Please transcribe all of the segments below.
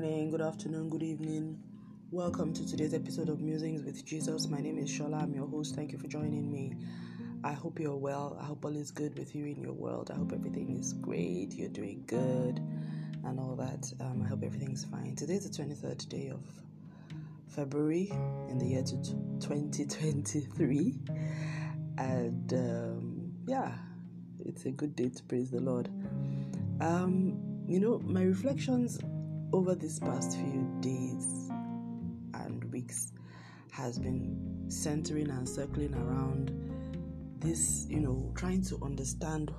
morning, good afternoon, good evening. Welcome to today's episode of Musings with Jesus. My name is Shola. I'm your host. Thank you for joining me. I hope you're well. I hope all is good with you in your world. I hope everything is great. You're doing good and all that. Um, I hope everything's fine. Today's the 23rd day of February in the year to 2023. And um, yeah, it's a good day to praise the Lord. Um, you know, my reflections over these past few days and weeks has been centering and circling around this, you know, trying to understand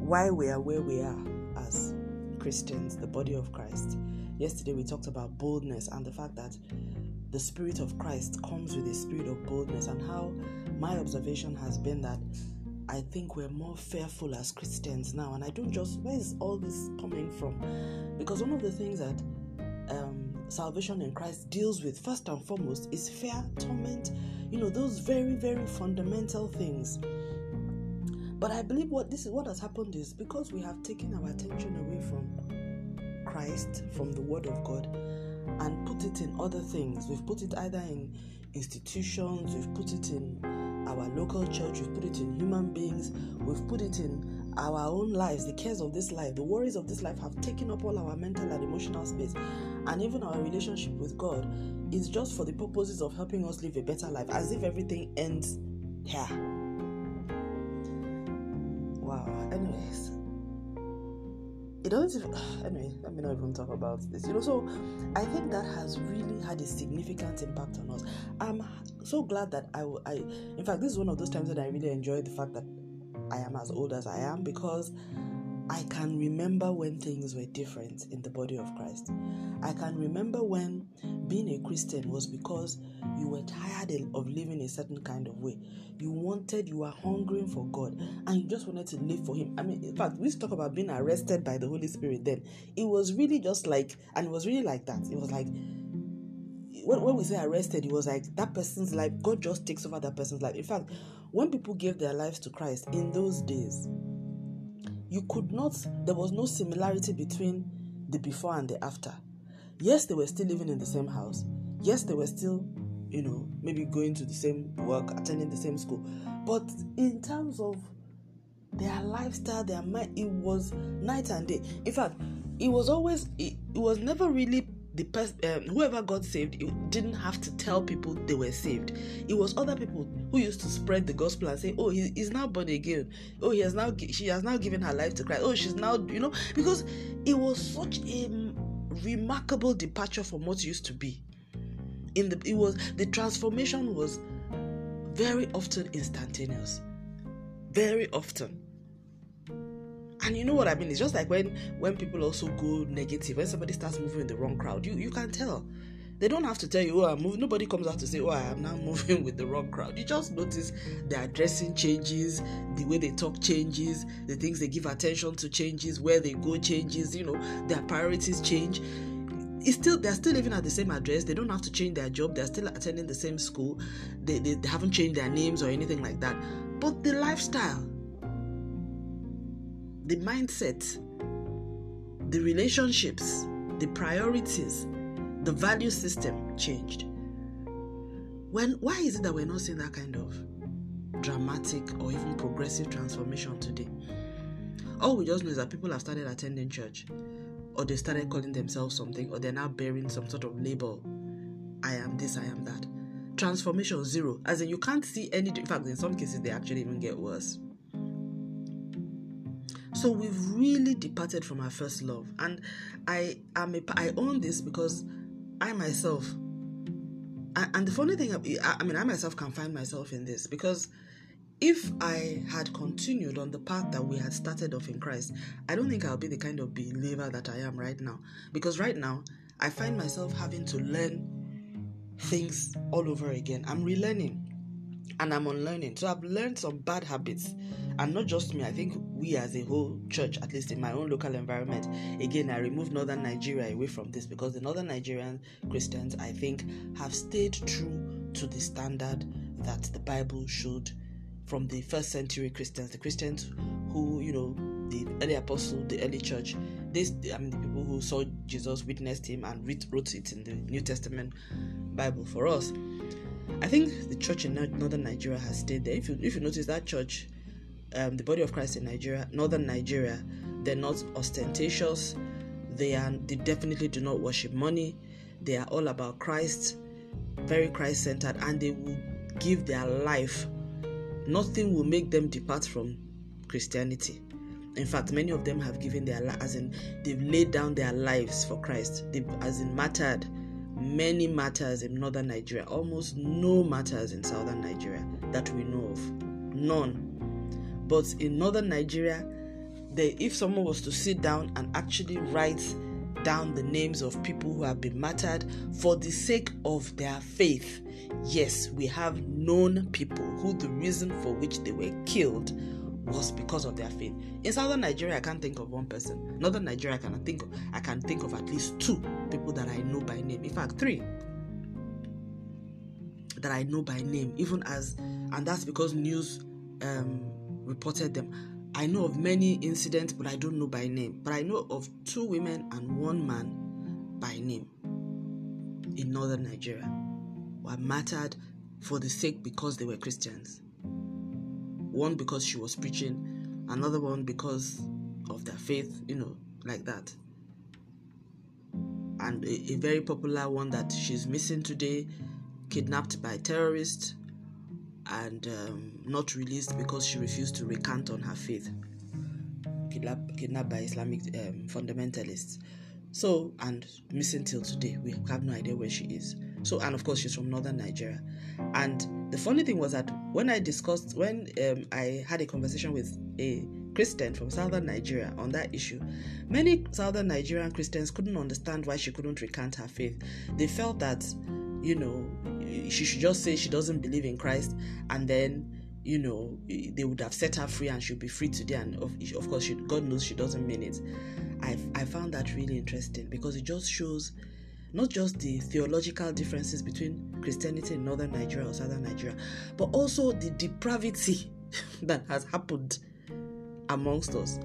why we are where we are as Christians, the body of Christ. Yesterday we talked about boldness and the fact that the Spirit of Christ comes with a spirit of boldness, and how my observation has been that I think we're more fearful as Christians now. And I don't just, where is all this coming from? Because one of the things that um, salvation in Christ deals with, first and foremost, is fear, torment, you know, those very, very fundamental things. But I believe what this is what has happened is because we have taken our attention away from Christ, from the Word of God, and put it in other things. We've put it either in institutions, we've put it in our local church, we've put it in human beings, we've put it in our own lives, the cares of this life, the worries of this life have taken up all our mental and emotional space, and even our relationship with God is just for the purposes of helping us live a better life, as if everything ends here. Wow. Anyways, it doesn't anyway let me not even talk about this you know so i think that has really had a significant impact on us i'm so glad that i i in fact this is one of those times that i really enjoy the fact that i am as old as i am because i can remember when things were different in the body of christ. I can remember when being a christian was because you were tired of living a certain kind of way. You wanted you were hungering for god and you just wanted to live for him. I mean in fact we talk about being arrested by the holy spirit then. It was really just like and it was really like that. It was like when, when we mm. say arrested it was like that person's life god just takes over that person's life in fact when people gave their lives to christ in those days you could not there was no similarity between the before and the after yes they were still living in the same house yes they were still you know, maybe going to the same work, attending the same school. But in terms of their lifestyle, their mind, it was night and day. In fact, it was always, it, it was never really the person, um, whoever got saved, didn't have to tell people they were saved. It was other people who used to spread the gospel and say, "Oh, he is now born again. Oh, he has now, she has now given her life to Christ. Oh, she's now, you know, because it was such a remarkable departure from what used to be in the it was the transformation was very often instantaneous very often and you know what i mean? It's just like when when people also go negative when somebody starts moving in the wrong crowd you you can tell. They don't have to tell you oh i'm moving nobody comes out to say oh i am now moving with the wrong crowd. You just notice their dressing changes the way they talk changes the things they give attention to changes where they go changes you know their priorities change. It's still they're still living at the same address. They don't have to change their job. They're still attending the same school. They, they, they haven't changed their names or anything like that. But the lifestyle the mindset the relationships the priorities the value system changed when why is it that we're not seeing that kind of dramatic or even progressive transformation today all we just know is that people have started attending church or they started calling themselves something, or they're now bearing some sort of label. I am this, I am that. Transformation zero. As in, you can't see any. In fact, in some cases, they actually even get worse. So we've really departed from our first love, and I am a, I own this because I myself. And the funny thing, I, I mean, I myself can find myself in this because if I had continued on the path that we had started off in Christ, I don't think I'll be the kind of believer that I am right now. Because right now, I find myself having to learn things all over again. I'm relearning and I'm unlearning. So I've learned some bad habits. And not just me, I think we as a whole church, at least in my own local environment. Again, I remove northern Nigeria away from this because the northern Nigerian Christians, I think, have stayed true to the standard that the Bible should from the first century Christians, the Christians who, you know, the early apostle, the early church, this I mean the people who saw Jesus, witnessed him, and wrote it in the New Testament Bible for us. I think the church in northern Nigeria has stayed there. If you if you notice that church, um, the body of Christ in Nigeria, northern Nigeria, they're not ostentatious. They are they definitely do not worship money. They are all about Christ, very Christ centered, and they will give their life. Nothing will make them depart from Christianity. In fact, many of them have given their as in they've laid down their lives for Christ. They've, as in, mattered many matters in northern Nigeria, almost no matters in southern Nigeria that we know of. None. But in northern Nigeria, they, if someone was to sit down and actually write down the names of people who have been martyred for the sake of their faith, yes, we have known people who the reason for which they were killed was because of their faith. In southern Nigeria, I can't think of one person. Northern Nigeria, I can think of I can think of at least two people that I know by name. In fact, three that I know by name, even as and that's because news um, reported them. I know of many incidents, but I don't know by name. But I know of two women and one man by name in northern Nigeria were martyred for the sake because they were Christians. One because she was preaching, another one because of their faith, you know, like that. And a, a very popular one that she's missing today, kidnapped by terrorists and um, not released because she refused to recant on her faith. Kidnapped, kidnapped by Islamic um, fundamentalists. So, and missing till today. We have no idea where she is. So, and of course, she's from northern Nigeria. And the funny thing was that when I discussed, when um, I had a conversation with a Christian from southern Nigeria on that issue, many southern Nigerian Christians couldn't understand why she couldn't recant her faith. They felt that, you know, she should just say she doesn't believe in Christ and then you know they would have set her free and she'll be free today and of, of course she, god knows she doesn't mean it I, I found that really interesting because it just shows not just the theological differences between Christianity in northern Nigeria or southern Nigeria, but also the depravity that has happened amongst us.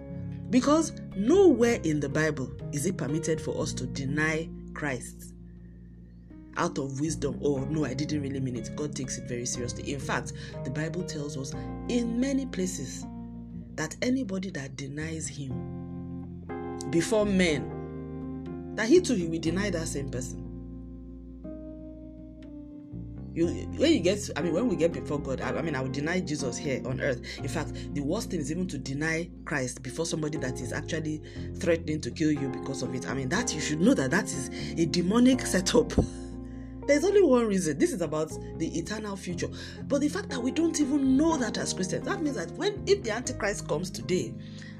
Because nowhere in the Bible is it permitted for us to deny Christ out of wisdom. Oh, no, I didn't really mean it. God takes it very seriously. In fact, the Bible tells us in many places that anybody that denies Him before men that he too he will deny that same person. You when you get I mean when we get before God, I, I mean I would deny Jesus here on earth. In fact, the worst thing is even to deny Christ before somebody that is actually threatening to kill you because of it. I mean that you should know that that is a demonic setup. There's only one reason. This is about the eternal future. But the fact that we don't even know that as Christians, that means that when if the Antichrist comes today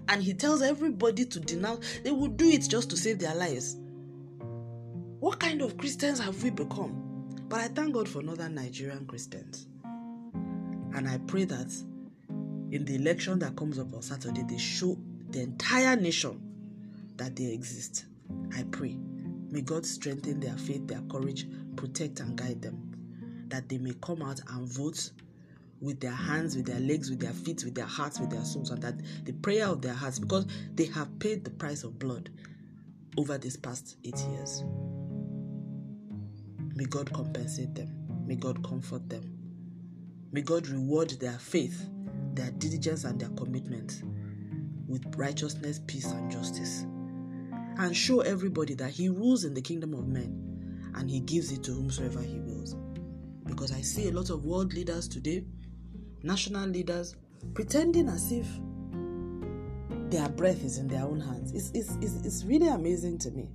and he tells everybody to denounce, they will do it just to save their lives. What kind of Christians have we become? But I thank God for northern Nigerian Christians. And I pray that in the election that comes up on Saturday, they show the entire nation that they exist. I pray. May God strengthen their faith, their courage, protect and guide them. That they may come out and vote with their hands, with their legs, with their feet, with their hearts, with their souls, and that the prayer of their hearts, because they have paid the price of blood over these past eight years. May God compensate them. May God comfort them. May God reward their faith, their diligence, and their commitment with righteousness, peace, and justice. And show everybody that He rules in the kingdom of men and He gives it to whomsoever He wills. Because I see a lot of world leaders today, national leaders, pretending as if their breath is in their own hands. It's, it's, it's, it's really amazing to me.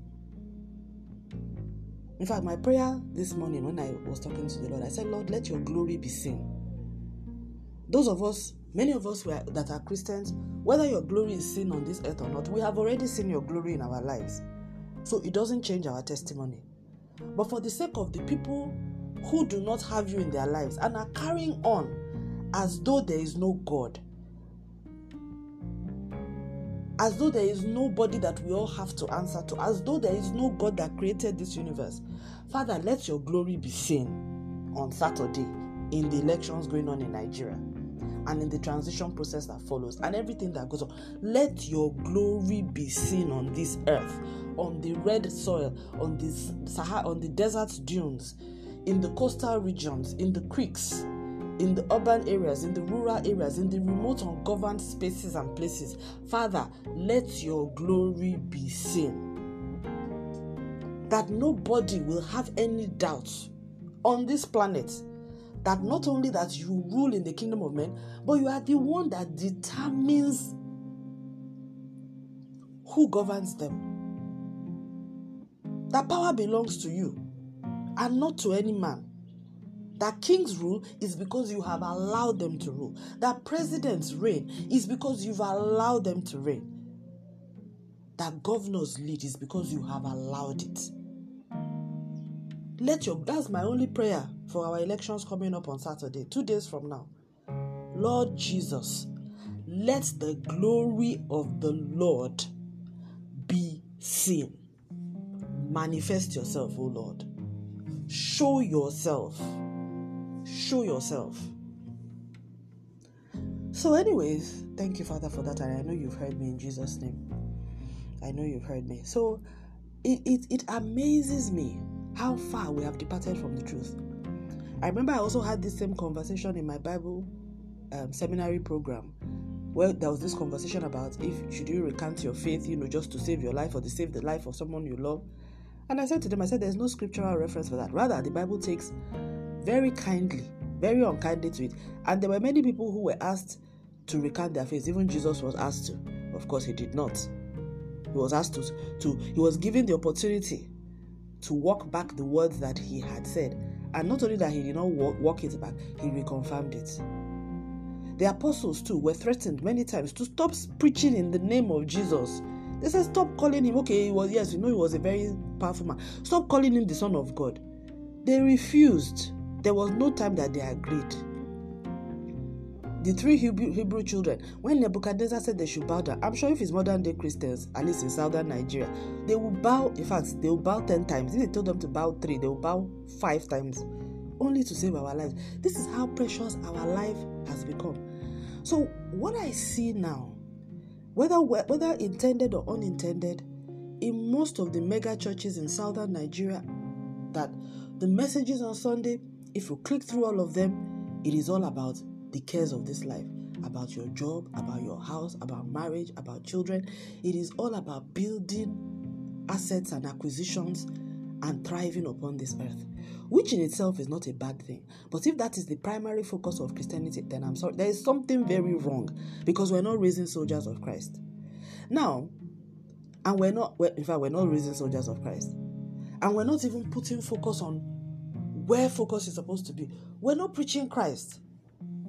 In fact, my prayer this morning when I was talking to the Lord, I said, Lord, let your glory be seen. Those of us, many of us are, that are Christians, whether your glory is seen on this earth or not, we have already seen your glory in our lives. So it doesn't change our testimony. But for the sake of the people who do not have you in their lives and are carrying on as though there is no God, as though there is nobody that we all have to answer to, as though there is no God that created this universe. Father, let your glory be seen on Saturday in the elections going on in Nigeria. and in the transition process that follows and everything that goes on. Let your glory be seen on this earth, on the red soil, on the Sahara, on the desert dunes, in the coastal regions, in the creeks, in the urban areas, in the rural areas, in the remote ungoverned spaces and places. Father, let your glory be seen. That nobody will have any doubts on this planet that not only that you rule in the kingdom of men, but you are the one that determines who governs them. That power belongs to you and not to any man. That kings rule is because you have allowed them to rule. That presidents reign is because you've allowed them to reign. That governors lead is because you have allowed it. Let your that's my only prayer for our elections coming up on Saturday, two days from now. Lord Jesus, let the glory of the Lord be seen. Manifest yourself, O Lord. Show yourself show yourself. So, anyways, thank you, Father, for that. And I know you've heard me in Jesus' name. I know you've heard me. So, it, it, it amazes me how far we have departed from the truth. I remember I also had this same conversation in my Bible um, seminary program where there was this conversation about if should you recant your faith, you know, just to save your life or to save the life of someone you love. And I said to them, I said, there's no scriptural reference for that. Rather, the Bible takes very kindly, very unkindly to it. And there were many people who were asked to recant their faith. Even Jesus was asked to. Of course, he did not. He was asked to, to he was given the opportunity to walk back the words that he had said. And not only that, he did not walk, walk it back, he reconfirmed it. The apostles, too, were threatened many times to stop preaching in the name of Jesus. They said, Stop calling him. Okay, he was, yes, you know, he was a very powerful man. Stop calling him the Son of God. They refused. There was no time that they agreed. The three Hebrew, children, when Nebuchadnezzar said they should bow down, I'm sure if it's modern day Christians, at least in southern Nigeria, they will bow, in fact, they will bow 10 times. If they told them to bow three, they will bow five times, only to save our lives. This is how precious our life has become. So, what I see now, whether, whether intended or unintended, in most of the mega churches in southern Nigeria, that the messages on Sunday if you click through all of them, it is all about the cares of this life about your job, about your house, about marriage, about children. It is all about building assets and acquisitions and thriving upon this earth, which in itself is not a bad thing. But if that is the primary focus of Christianity, then I'm sorry, there is something very wrong because we're not raising soldiers of Christ. Now, and we're not, in fact, we're not raising soldiers of Christ. And we're not even putting focus on where focus is supposed to be. We're not preaching Christ.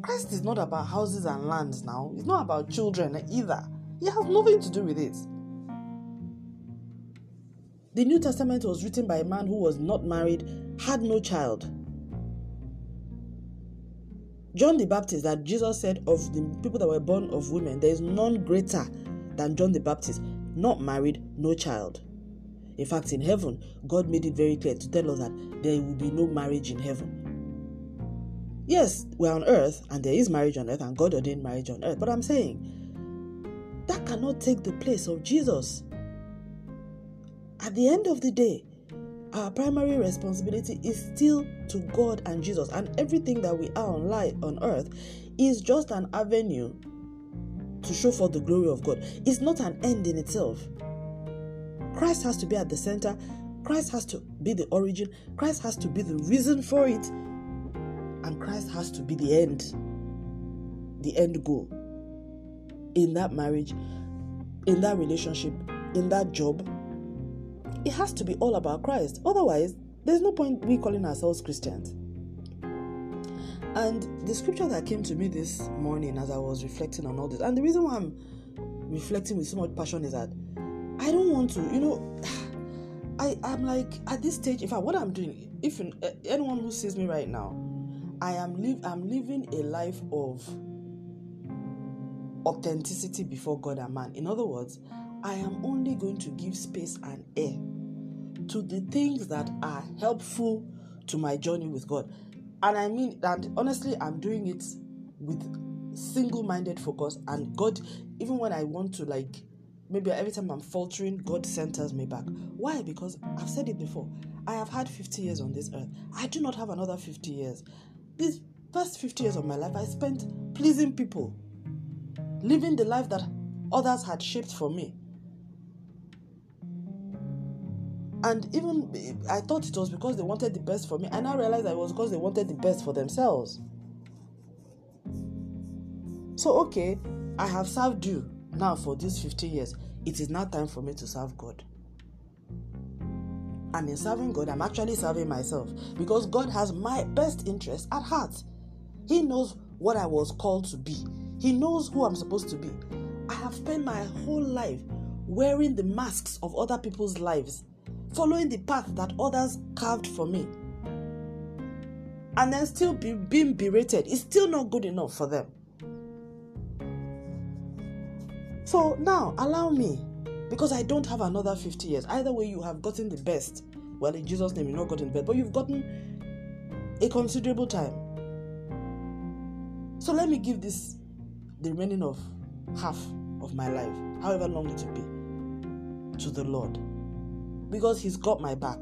Christ is not about houses and lands now. It's not about children either. It has nothing to do with it. The New Testament was written by a man who was not married, had no child. John the Baptist, that Jesus said of the people that were born of women, there is none greater than John the Baptist, not married, no child. In fact, in heaven, God made it very clear to tell us that there will be no marriage in heaven. Yes, we're on earth and there is marriage on earth and God ordained marriage on earth, but I'm saying that cannot take the place of Jesus. At the end of the day, our primary responsibility is still to God and Jesus, and everything that we are on life on earth is just an avenue to show for the glory of God. It's not an end in itself. Christ has to be at the center. Christ has to be the origin. Christ has to be the reason for it. And Christ has to be the end, the end goal in that marriage, in that relationship, in that job. It has to be all about Christ. Otherwise, there's no point we calling ourselves Christians. And the scripture that came to me this morning as I was reflecting on all this, and the reason why I'm reflecting with so much passion is that I don't want to, you know. I am like at this stage. In fact, what I'm doing, if uh, anyone who sees me right now, I am live. I'm living a life of authenticity before God and man. In other words, I am only going to give space and air to the things that are helpful to my journey with God. And I mean that honestly, I'm doing it with single minded focus, and God, even when I want to, like, maybe every time I'm faltering, God centers me back. Why? Because I've said it before. I have had 50 years on this earth. I do not have another 50 years. These first 50 years of my life, I spent pleasing people, living the life that others had shaped for me. And even I thought it was because they wanted the best for me. and I now realize that it was because they wanted the best for themselves. So, okay, I have served you now for these 50 years. It is now time for me to serve God. And in serving God, I'm actually serving myself because God has my best interest at heart. He knows what I was called to be, He knows who I'm supposed to be. I have spent my whole life wearing the masks of other people's lives following the path that others carved for me, and then still be, being berated is still not good enough for them. So now, allow me, because I don't have another 50 years. Either way, you have gotten the best. Well, in Jesus' name, you've not gotten the best, but you've gotten a considerable time. So let me give this the remaining of half of my life, however long it will be, to the Lord because He's got my back.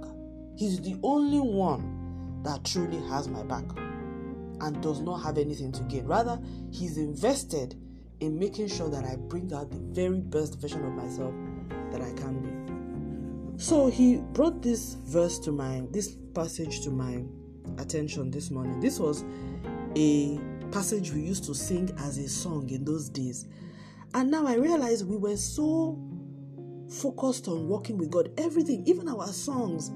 He's the only one that truly has my back and does not have anything to gain. Rather, He's invested in making sure that I bring out the very best version of myself that I can be. So he brought this verse to my this passage to my attention this morning. This was a passage we used to sing as a song in those days. And now I realize we were so focused on working with God. Everything, even our songs,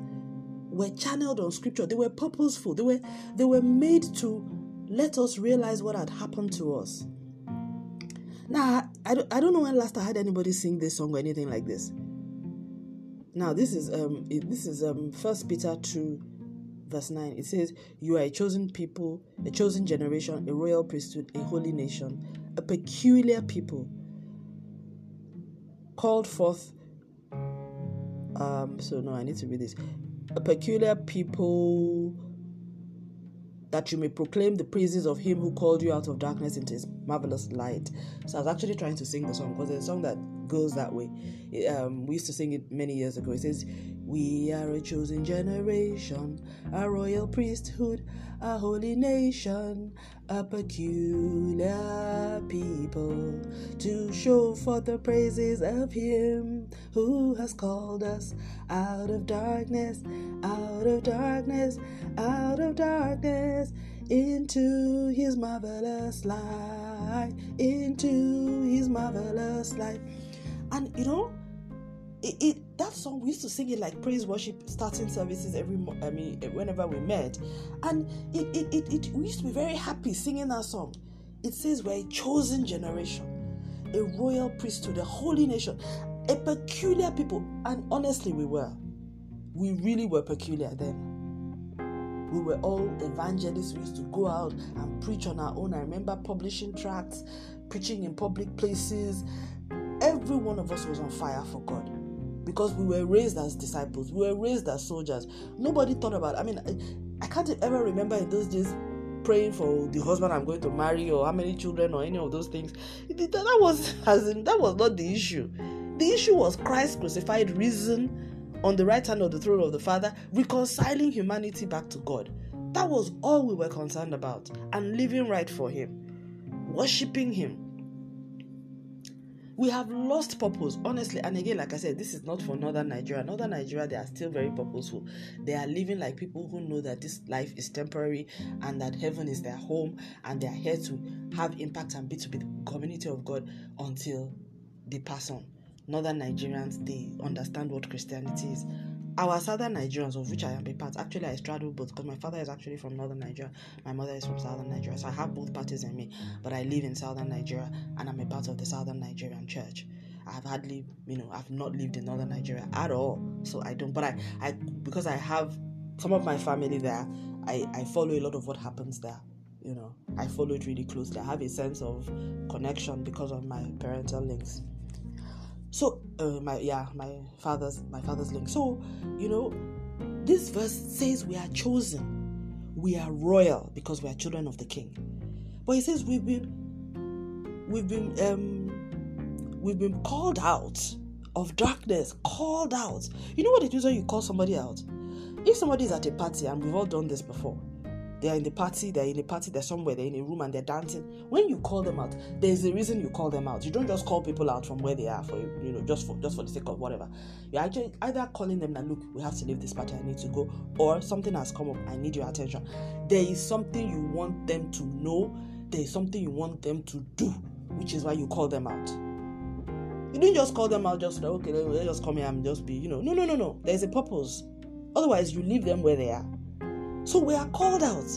were channeled on scripture. They were purposeful. They were they were made to let us realize what had happened to us. Now, I don't, I don't know when last I heard anybody sing this song or anything like this. Now, this is um this is um First Peter two, verse nine. It says, "You are a chosen people, a chosen generation, a royal priesthood, a holy nation, a peculiar people, called forth um, so no, I need to read this. A peculiar people that you may proclaim the praises of him who called you out of darkness into his marvelous light. So I was actually trying to sing the song because there's a song that goes that way. Um, we used to sing it many years ago. It says, We are a chosen generation, a royal priesthood, a holy nation, a peculiar people, to show forth the praises of Him who has called us out of darkness, out of darkness, out of darkness, into His marvelous light, into His marvelous light. And you know, it, it, that song we used to sing it like praise worship starting services every I mean eh, whenever we met, and it, it it, it we used to be very happy singing that song. It says we're a chosen generation, a royal priesthood, a holy nation, a peculiar people, and honestly we were, we really were peculiar then. We were all evangelists. We used to go out and preach on our own. I remember publishing tracts, preaching in public places. Every one of us was on fire for God because we were raised as disciples, we were raised as soldiers. Nobody thought about. I mean, I, I can't ever remember in those days praying for the husband I'm going to marry or how many children or any of those things. That was as in, that was not the issue. The issue was Christ crucified, risen on the right hand of the throne of the Father, reconciling humanity back to God. That was all we were concerned about, and living right for Him, worshiping Him we have lost purpose honestly. And again like i said this is not for northern nigeria. Northern nigeria they are still very purposeful. They are living like people who know that this life is temporary and that heaven is their home and they are here to have impact and be to be the community of god until they pass on. Northern nigerians they understand what christianity is our southern Nigerians, of which I am a part, actually I straddle both because my father is actually from northern Nigeria, my mother is from southern Nigeria, so I have both parties in me. But I live in southern Nigeria and I'm a part of the southern Nigerian church. I've hardly, you know, I've not lived in northern Nigeria at all, so I don't. But I, I because I have some of my family there, I I follow a lot of what happens there. You know, I follow it really closely. I have a sense of connection because of my parental links. So uh, my yeah, my father's my father's link. So you know, this verse says we are chosen, we are royal because we are children of the King. But he says we've been we've been um we've been called out of darkness, called out. You know what it is when you call somebody out? If somebody is at a party, and we've all done this before, they are in the party, they're in a party, they're somewhere, they're in a room and they're dancing. When you call them out, there's a reason you call them out. You don't just call people out from where they are for you know, just for just for the sake of whatever. You're actually either calling them that look, we have to leave this party, I need to go, or something has come up, I need your attention. There is something you want them to know, there is something you want them to do, which is why you call them out. You didn't just call them out just okay, let's just come here and just be, you know. No, no, no, no. There's a purpose. Otherwise, you leave them where they are. So we are called out.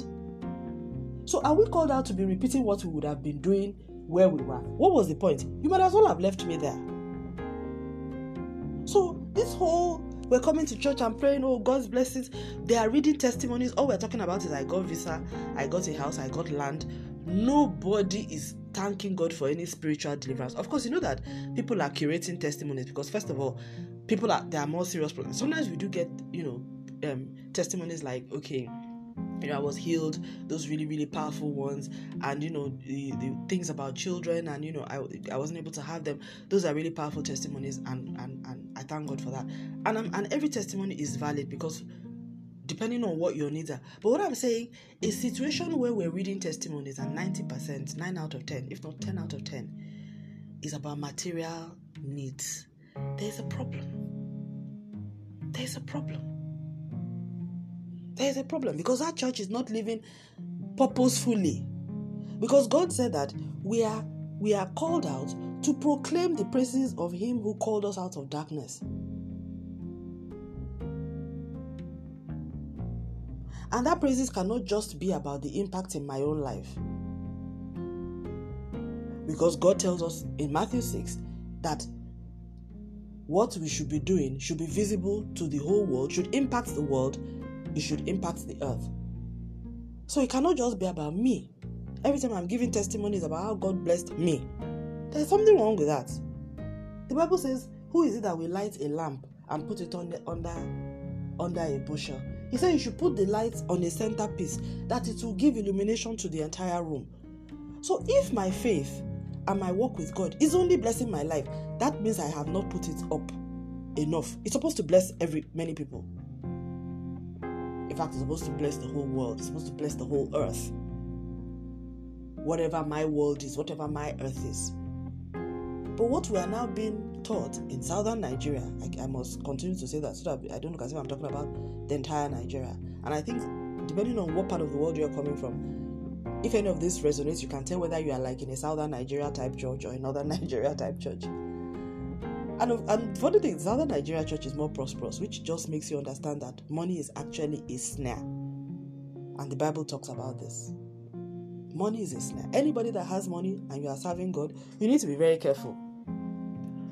So are we called out to be repeating what we would have been doing where we were? What was the point? You might as well have left me there. So this whole we're coming to church and praying, oh God's blessings. They are reading testimonies. All we're talking about is I got visa, I got a house, I got land. Nobody is thanking God for any spiritual deliverance. Of course, you know that people are curating testimonies because first of all, people are there are more serious problems. Sometimes we do get, you know, um, testimonies like, okay, you know, I was healed, those really, really powerful ones, and you know, the, the things about children, and you know, I, I wasn't able to have them. Those are really powerful testimonies, and and, and I thank God for that. And um, and every testimony is valid because depending on what your needs are. But what I'm saying, is situation where we're reading testimonies and 90%, 9 out of 10, if not 10 out of 10, is about material needs, there's a problem. There's a problem. There's a problem because our church is not living purposefully. Because God said that we are we are called out to proclaim the praises of him who called us out of darkness. And that praises cannot just be about the impact in my own life. Because God tells us in Matthew 6 that what we should be doing should be visible to the whole world, should impact the world, it should impact the earth. So it cannot just be about me. Every time I'm giving testimonies about how God blessed me, there's something wrong with that. The Bible says, Who is it that will light a lamp and put it under under under a bushel? He said you should put the light on a centerpiece that it will give illumination to the entire room. So if my faith and my work with God is only blessing my life, that means I have not put it up enough. It's supposed to bless every many people. In fact, it's supposed to bless the whole world. It's supposed to bless the whole earth. Whatever my world is, whatever my earth is. But what we are now being taught in southern Nigeria, I, I, must continue to say that so that I don't look as if I'm talking about the entire Nigeria. And I think, depending on what part of the world you're coming from, if any of this resonates, you can tell whether you are like in a southern Nigeria type church or a northern Nigeria type church. And, and funny thing, southern Nigeria church is more prosperous, which just makes you understand that money is actually a snare. And the Bible talks about this. Money is a snare. Anybody that has money and you are serving God, you need to be very careful.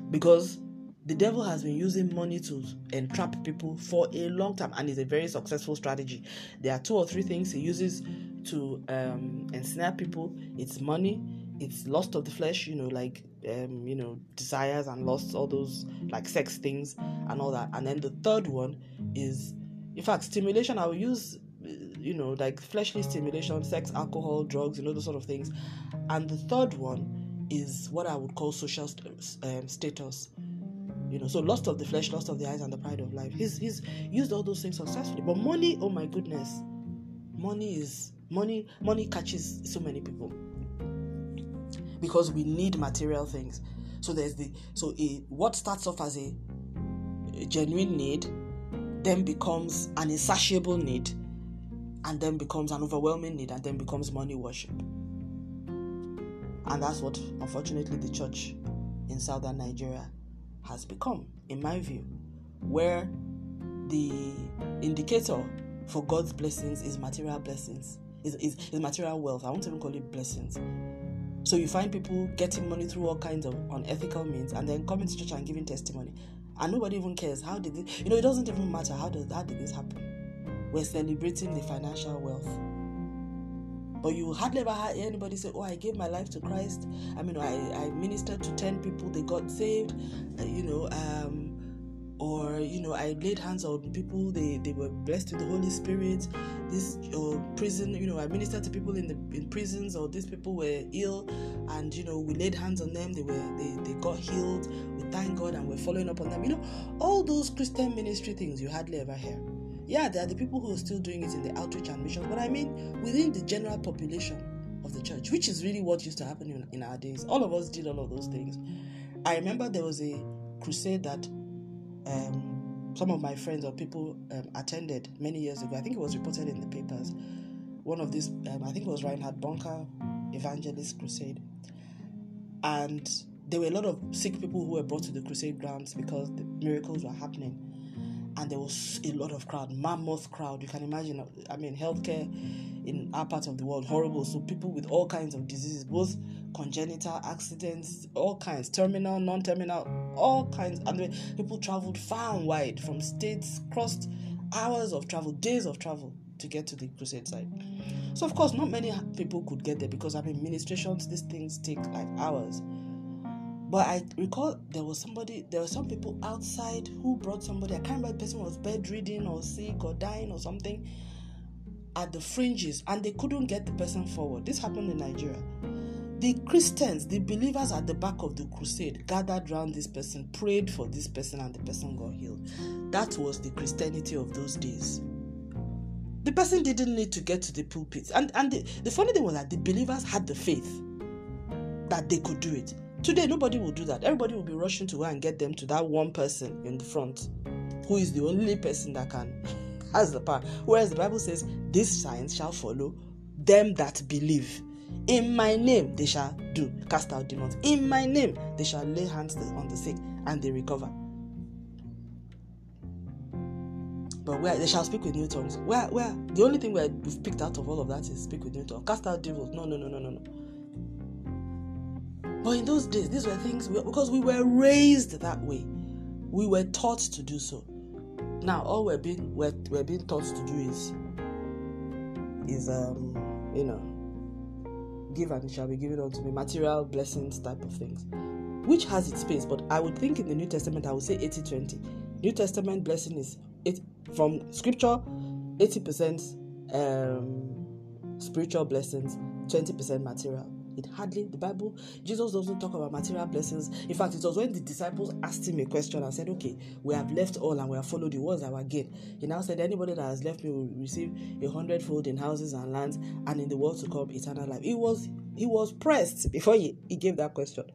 Because the devil has been using money to entrap people for a long time and it's a very successful strategy. There are two or three things he uses to um, ensnare people it's money, it's lust of the flesh, you know, like um, you know, desires and lusts, all those like sex things and all that. And then the third one is, in fact, stimulation. I will use you know, like fleshly stimulation, sex, alcohol, drugs, you know, those sort of things. And the third one is what I would call social st- um, status. You know, so lust of the flesh, lust of the eyes, and the pride of life. He's he's used all those things successfully. But money, oh my goodness, money is money. Money catches so many people because we need material things. So there's the so a what starts off as a, a genuine need then becomes an insatiable need and then becomes an overwhelming need and then becomes money worship. And that's what, unfortunately, the church in southern Nigeria has become, in my view, where the indicator for God's blessings is material blessings, is, is, is material wealth. I won't even call it blessings. So you find people getting money through all kinds of unethical means and then coming to church and giving testimony. And nobody even cares. How did it, you know, it doesn't even matter how does, how did this happen we're celebrating the financial wealth. But you hardly ever heard anybody say, Oh, I gave my life to Christ. I mean, I, I ministered to 10 people, they got saved. Uh, you know, um, or you know i laid hands on people they they were blessed with the holy spirit. This uh, prison you know i ministered to people in the in prisons or these people were ill and you know we laid hands on them they were they, they got healed. We thank god and we're following up on them. You know all those christian ministry things you hardly ever hear. Yeah there are the people who are still doing it in the outreach and missions but i mean within the general population of the church which is really what used to happen in, in our days. All of us did all of those things. I remember there was a crusade that um, some of my friends or people um, attended many years ago. I think it was reported in the papers. One of these, um, I think it was Reinhard Bonnke Evangelist Crusade. And there were a lot of sick people who were brought to the crusade grounds because the miracles were happening. And there was a lot of crowd, mammoth crowd. You can imagine, I mean, healthcare in our part of the world, horrible. So people with all kinds of diseases, both congenital accidents, all kinds, terminal, non-terminal, all kinds. And people traveled far and wide from states, crossed hours of travel, days of travel to get to the crusade site. So of course, not many people could get there because I mean, ministrations, these things take like hours. But I recall there was somebody, there were some people outside who brought somebody. I can't remember the person was bedridden or sick or dying or something at the fringes, and they couldn't get the person forward. This happened in Nigeria the Christians, the believers at the back of the crusade, gathered around this person, prayed for this person, and the person got healed. That was the Christianity of those days. The person didn't need to get to the pulpit. And, and the, the funny thing was that the believers had the faith that they could do it. Today, nobody will do that. Everybody will be rushing to go and get them to that one person in the front who is the only person that can, has the power. Whereas the Bible says, These signs shall follow them that believe. In my name they shall do cast out demons. In my name they shall lay hands on the sick and they recover. But where they shall speak with new tongues. Where where the only thing we've picked out of all of that is speak with new tongues. Cast out devils. No, no, no, no, no, no. But in those days, these were things we, because we were raised that way. We were taught to do so. Now all we're being we're, we're being taught to do is is um you know give and it shall be given unto me, material blessings type of things, which has its space. But I would think in the New Testament, I would say 80 20. New Testament blessing is it from scripture, 80% um, spiritual blessings, 20% material. Hardly, the Bible, Jesus doesn't talk about material blessings. In fact, it was when the disciples asked him a question and said, Okay, we have left all and we have followed you. What's our gain? He now said, Anybody that has left me will receive a hundredfold in houses and lands and in the world to come eternal life. He was he was pressed before he, he gave that question.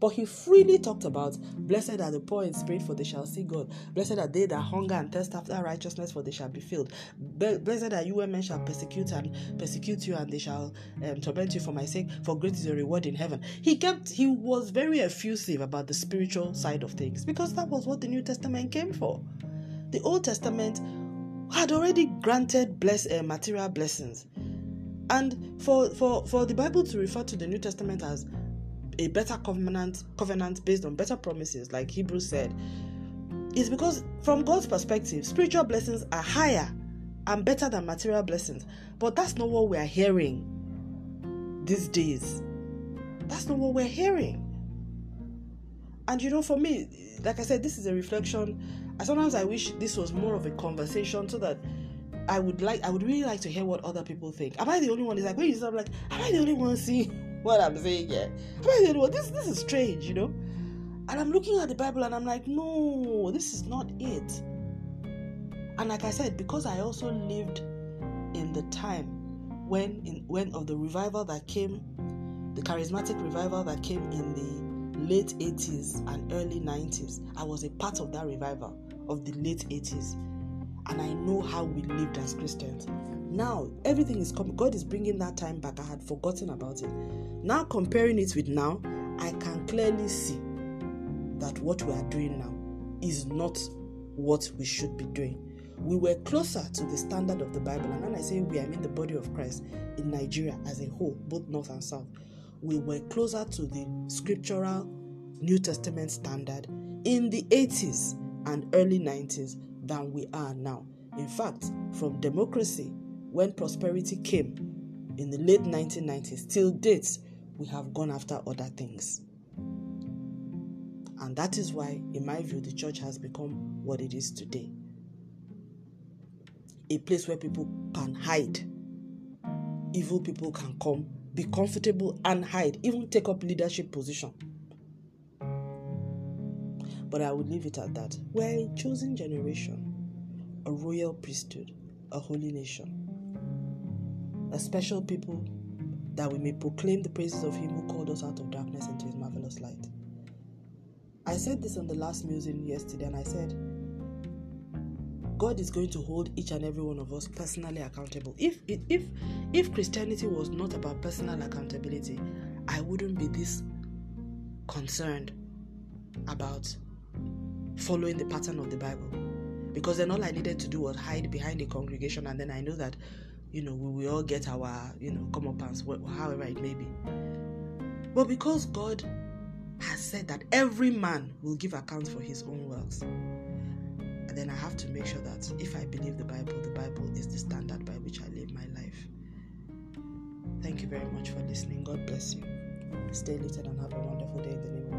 But he freely talked about, Blessed are the poor in spirit, for they shall see God. Blessed are they that hunger and thirst after righteousness, for they shall be filled. Blessed are you when men shall persecute and persecute you, and they shall um, torment you for my sake, for great is your reward in heaven. He kept, he was very effusive about the spiritual side of things because that was what the New Testament came for. The Old Testament had already granted bless, uh, material blessings. And for, for, for the Bible to refer to the New Testament as a better covenant covenant based on better promises like hebrews said is because from god's perspective spiritual blessings are higher and better than material blessings but that's not what we're hearing these days that's not what we're hearing and you know for me like i said this is a reflection sometimes i wish this was more of a conversation so that I would like I would really like to hear what other people think. Am I the only one? Is like when you start like, am I the only one seeing what I'm saying here. Well, this this is strange, you know. And I'm looking at the Bible and I'm like, no, this is not it. And like I said, because I also lived in the time when in when of the revival that came, the charismatic revival that came in the late 80s and early 90s. I was a part of that revival of the late 80s. And I know how we lived as Christians. Now, everything is coming. God is bringing that time back. I had forgotten about it. Now, comparing it with now, I can clearly see that what we are doing now is not what we should be doing. We were closer to the standard of the Bible. And when I say we, I mean the body of Christ in Nigeria as a whole, both north and south. We were closer to the scriptural New Testament standard in the 80s and early 90s than we are now. In fact, from democracy when prosperity came in the late 1990s till date, we have gone after other things. And that is why, in my view, the church has become what it is today a place where people can hide. Evil people can come, be comfortable and hide, even take up leadership position. But I would leave it at that. We're a chosen generation, a royal priesthood, a holy nation, a special people that we may proclaim the praises of Him who called us out of darkness into His marvelous light. I said this on the last music yesterday, and I said, God is going to hold each and every one of us personally accountable. If if if Christianity was not about personal accountability, I wouldn't be this concerned about following the pattern of the Bible. Because then all I needed to do was hide behind the congregation, and then I know that, you know, we will all get our, you know, come up comeuppance, however it may be. But because God has said that every man will give account for his own works, and then I have to make sure that if I believe the Bible, the Bible is the standard by which I live my life. Thank you very much for listening. God bless you. Stay lifted and have a wonderful day in the name of